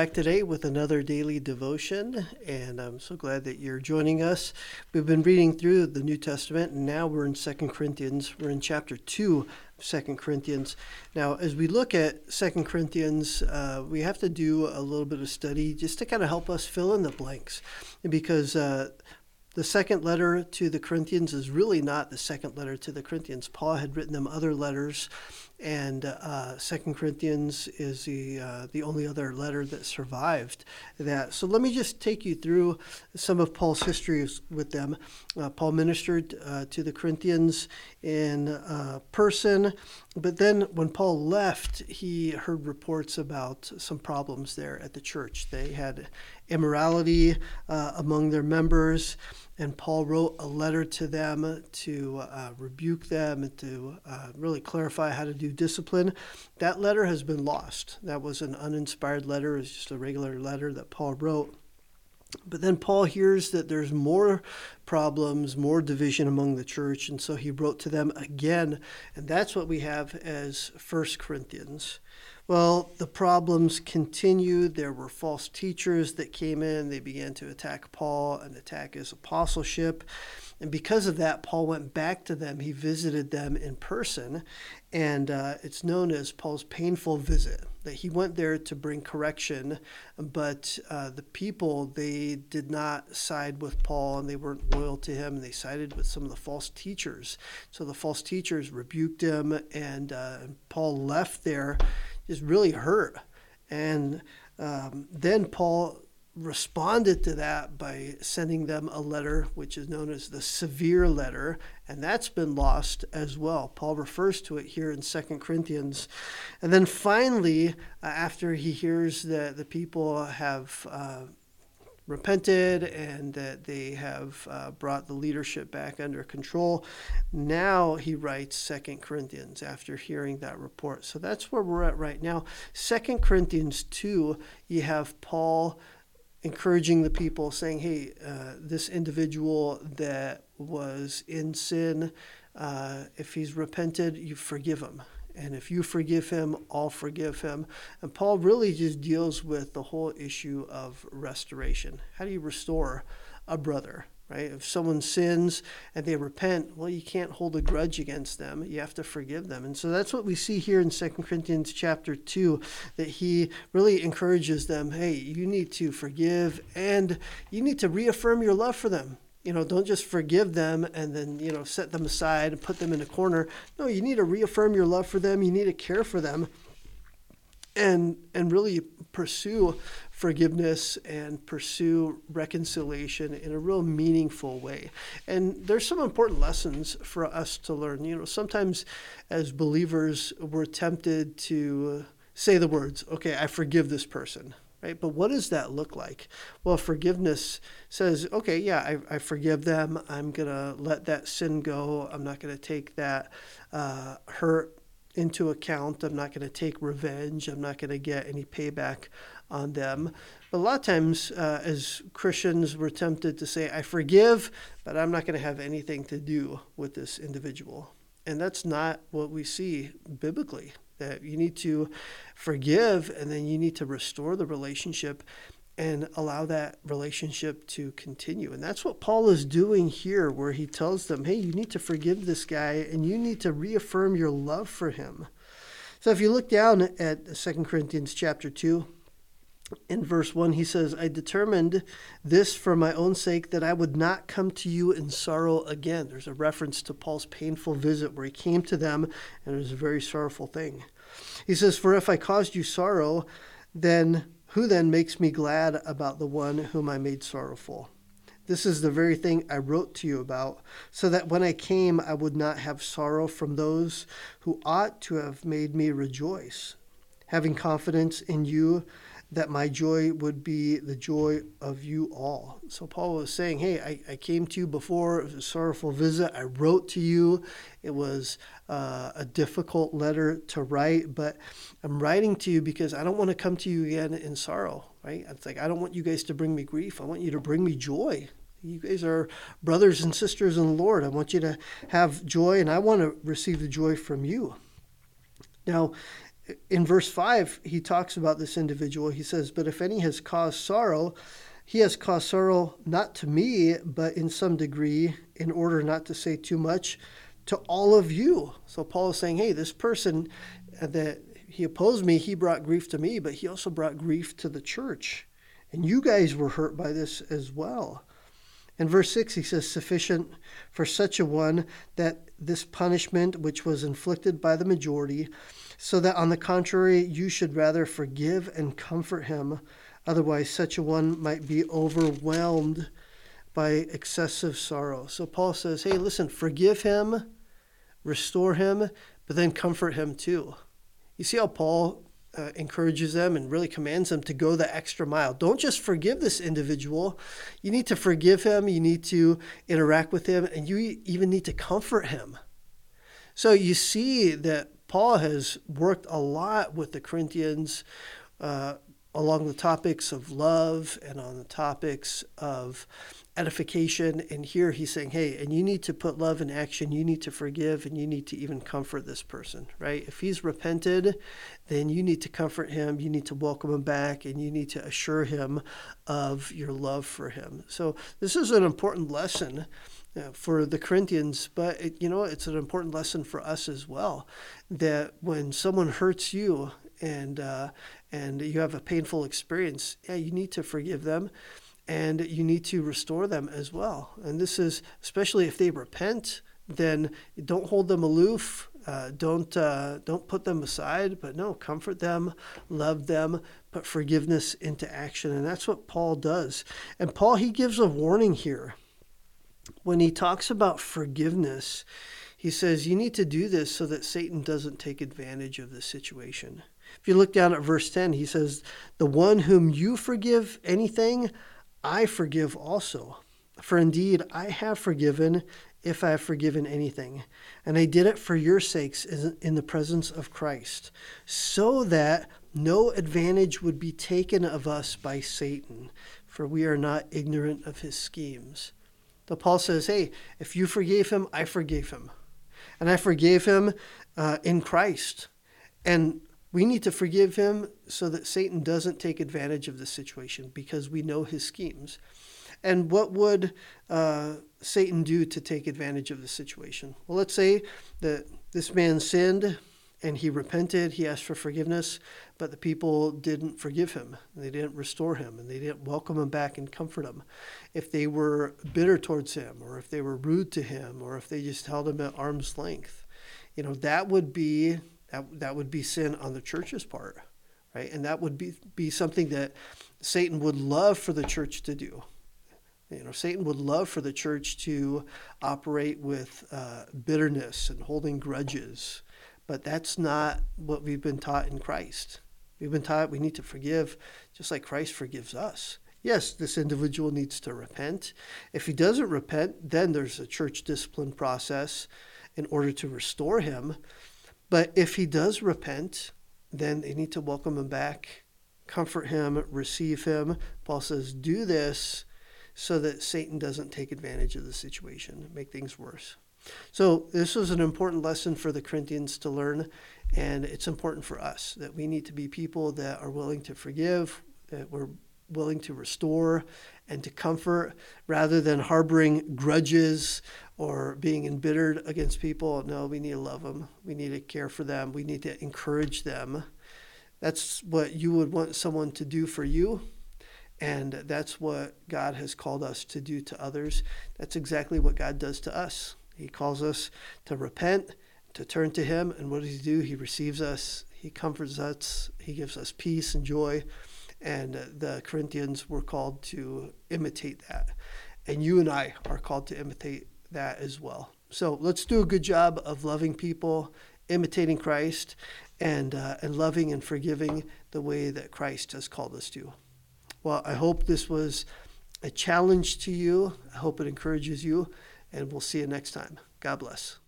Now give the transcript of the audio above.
back today with another daily devotion, and I'm so glad that you're joining us. We've been reading through the New Testament, and now we're in Second Corinthians. We're in chapter 2 of 2 Corinthians. Now, as we look at Second Corinthians, uh, we have to do a little bit of study just to kind of help us fill in the blanks, because uh, the second letter to the Corinthians is really not the second letter to the Corinthians. Paul had written them other letters and uh, Second Corinthians is the uh, the only other letter that survived that. So let me just take you through some of Paul's histories with them. Uh, Paul ministered uh, to the Corinthians in uh, person, but then when Paul left, he heard reports about some problems there at the church. They had immorality uh, among their members and Paul wrote a letter to them to rebuke them and to really clarify how to do discipline. That letter has been lost. That was an uninspired letter, it's just a regular letter that Paul wrote. But then Paul hears that there's more problems, more division among the church, and so he wrote to them again. And that's what we have as First Corinthians. Well, the problems continued. There were false teachers that came in. They began to attack Paul and attack his apostleship. And because of that, Paul went back to them. He visited them in person. And uh, it's known as Paul's painful visit, that he went there to bring correction. But uh, the people, they did not side with Paul and they weren't loyal to him. And they sided with some of the false teachers. So the false teachers rebuked him, and uh, Paul left there, just really hurt. And um, then Paul responded to that by sending them a letter, which is known as the severe letter, and that's been lost as well. Paul refers to it here in Second Corinthians. And then finally, uh, after he hears that the people have uh, repented and that they have uh, brought the leadership back under control. Now he writes Second Corinthians after hearing that report. So that's where we're at right now. Second Corinthians 2, you have Paul encouraging the people, saying, hey, uh, this individual that was in sin, uh, if he's repented, you forgive him. And if you forgive him, I'll forgive him. And Paul really just deals with the whole issue of restoration. How do you restore a brother? Right? If someone sins and they repent, well, you can't hold a grudge against them. You have to forgive them. And so that's what we see here in 2 Corinthians chapter 2, that he really encourages them hey, you need to forgive and you need to reaffirm your love for them you know, don't just forgive them and then, you know, set them aside and put them in a corner. No, you need to reaffirm your love for them. You need to care for them and and really pursue forgiveness and pursue reconciliation in a real meaningful way. And there's some important lessons for us to learn. You know, sometimes as believers we're tempted to say the words, "Okay, I forgive this person." right? But what does that look like? Well, forgiveness says, okay, yeah, I, I forgive them. I'm going to let that sin go. I'm not going to take that uh, hurt into account. I'm not going to take revenge. I'm not going to get any payback on them. But a lot of times, uh, as Christians, we're tempted to say, I forgive, but I'm not going to have anything to do with this individual. And that's not what we see biblically that you need to forgive and then you need to restore the relationship and allow that relationship to continue. And that's what Paul is doing here, where he tells them, hey, you need to forgive this guy and you need to reaffirm your love for him. So if you look down at 2 Corinthians chapter 2, in verse 1, he says, I determined this for my own sake that I would not come to you in sorrow again. There's a reference to Paul's painful visit where he came to them, and it was a very sorrowful thing. He says, For if I caused you sorrow, then who then makes me glad about the one whom I made sorrowful? This is the very thing I wrote to you about, so that when I came I would not have sorrow from those who ought to have made me rejoice, having confidence in you that my joy would be the joy of you all. So Paul was saying, Hey, I, I came to you before. It was a sorrowful visit. I wrote to you. It was uh, a difficult letter to write, but I'm writing to you because I don't want to come to you again in sorrow, right? It's like, I don't want you guys to bring me grief. I want you to bring me joy. You guys are brothers and sisters in the Lord. I want you to have joy, and I want to receive the joy from you. Now, in verse 5, he talks about this individual. He says, But if any has caused sorrow, he has caused sorrow not to me, but in some degree, in order not to say too much, to all of you. So Paul is saying, Hey, this person uh, that he opposed me, he brought grief to me, but he also brought grief to the church. And you guys were hurt by this as well. In verse 6, he says, Sufficient for such a one that this punishment which was inflicted by the majority, so that on the contrary, you should rather forgive and comfort him. Otherwise, such a one might be overwhelmed by excessive sorrow. So Paul says, Hey, listen, forgive him, restore him, but then comfort him too. You see how Paul uh, encourages them and really commands them to go the extra mile. Don't just forgive this individual. You need to forgive him, you need to interact with him, and you even need to comfort him. So you see that Paul has worked a lot with the Corinthians uh, along the topics of love and on the topics of edification. And here he's saying, hey, and you need to put love in action. You need to forgive and you need to even comfort this person, right? If he's repented, then you need to comfort him. You need to welcome him back and you need to assure him of your love for him. So this is an important lesson. Uh, for the Corinthians, but it, you know it's an important lesson for us as well. That when someone hurts you and uh, and you have a painful experience, yeah, you need to forgive them and you need to restore them as well. And this is especially if they repent, then don't hold them aloof. Uh, don't uh, don't put them aside, but no, comfort them, love them, put forgiveness into action, and that's what Paul does. And Paul he gives a warning here when he talks about forgiveness. He says you need to do this so that Satan doesn't take advantage of the situation. If you look down at verse 10, he says, The one whom you forgive anything, I forgive also. For indeed, I have forgiven if I have forgiven anything. And I did it for your sakes in the presence of Christ, so that no advantage would be taken of us by Satan, for we are not ignorant of his schemes. So Paul says, hey, if you forgave him, I forgave him. And I forgave him uh, in Christ. And we need to forgive him so that Satan doesn't take advantage of the situation because we know his schemes. And what would uh, Satan do to take advantage of the situation? Well, let's say that this man sinned and he repented, he asked for forgiveness, but the people didn't forgive him. They didn't restore him and they didn't welcome him back and comfort him. If they were bitter towards him or if they were rude to him or if they just held him at arm's length, you know, that would be that, that would be sin on the church's part, right? And that would be, be something that Satan would love for the church to do. You know, Satan would love for the church to operate with uh, bitterness and holding grudges, but that's not what we've been taught in Christ. We've been taught we need to forgive just like Christ forgives us. Yes, this individual needs to repent. If he doesn't repent, then there's a church discipline process in order to restore him. But if he does repent, then they need to welcome him back, comfort him, receive him. Paul says, do this so that Satan doesn't take advantage of the situation, make things worse. So, this was an important lesson for the Corinthians to learn, and it's important for us that we need to be people that are willing to forgive, that we're willing to restore and to comfort rather than harboring grudges or being embittered against people. No, we need to love them. We need to care for them. We need to encourage them. That's what you would want someone to do for you. And that's what God has called us to do to others. That's exactly what God does to us. He calls us to repent, to turn to Him. And what does He do? He receives us, He comforts us, He gives us peace and joy. And the Corinthians were called to imitate that. And you and I are called to imitate that as well. So let's do a good job of loving people, imitating Christ, and, uh, and loving and forgiving the way that Christ has called us to. Well, I hope this was a challenge to you. I hope it encourages you, and we'll see you next time. God bless.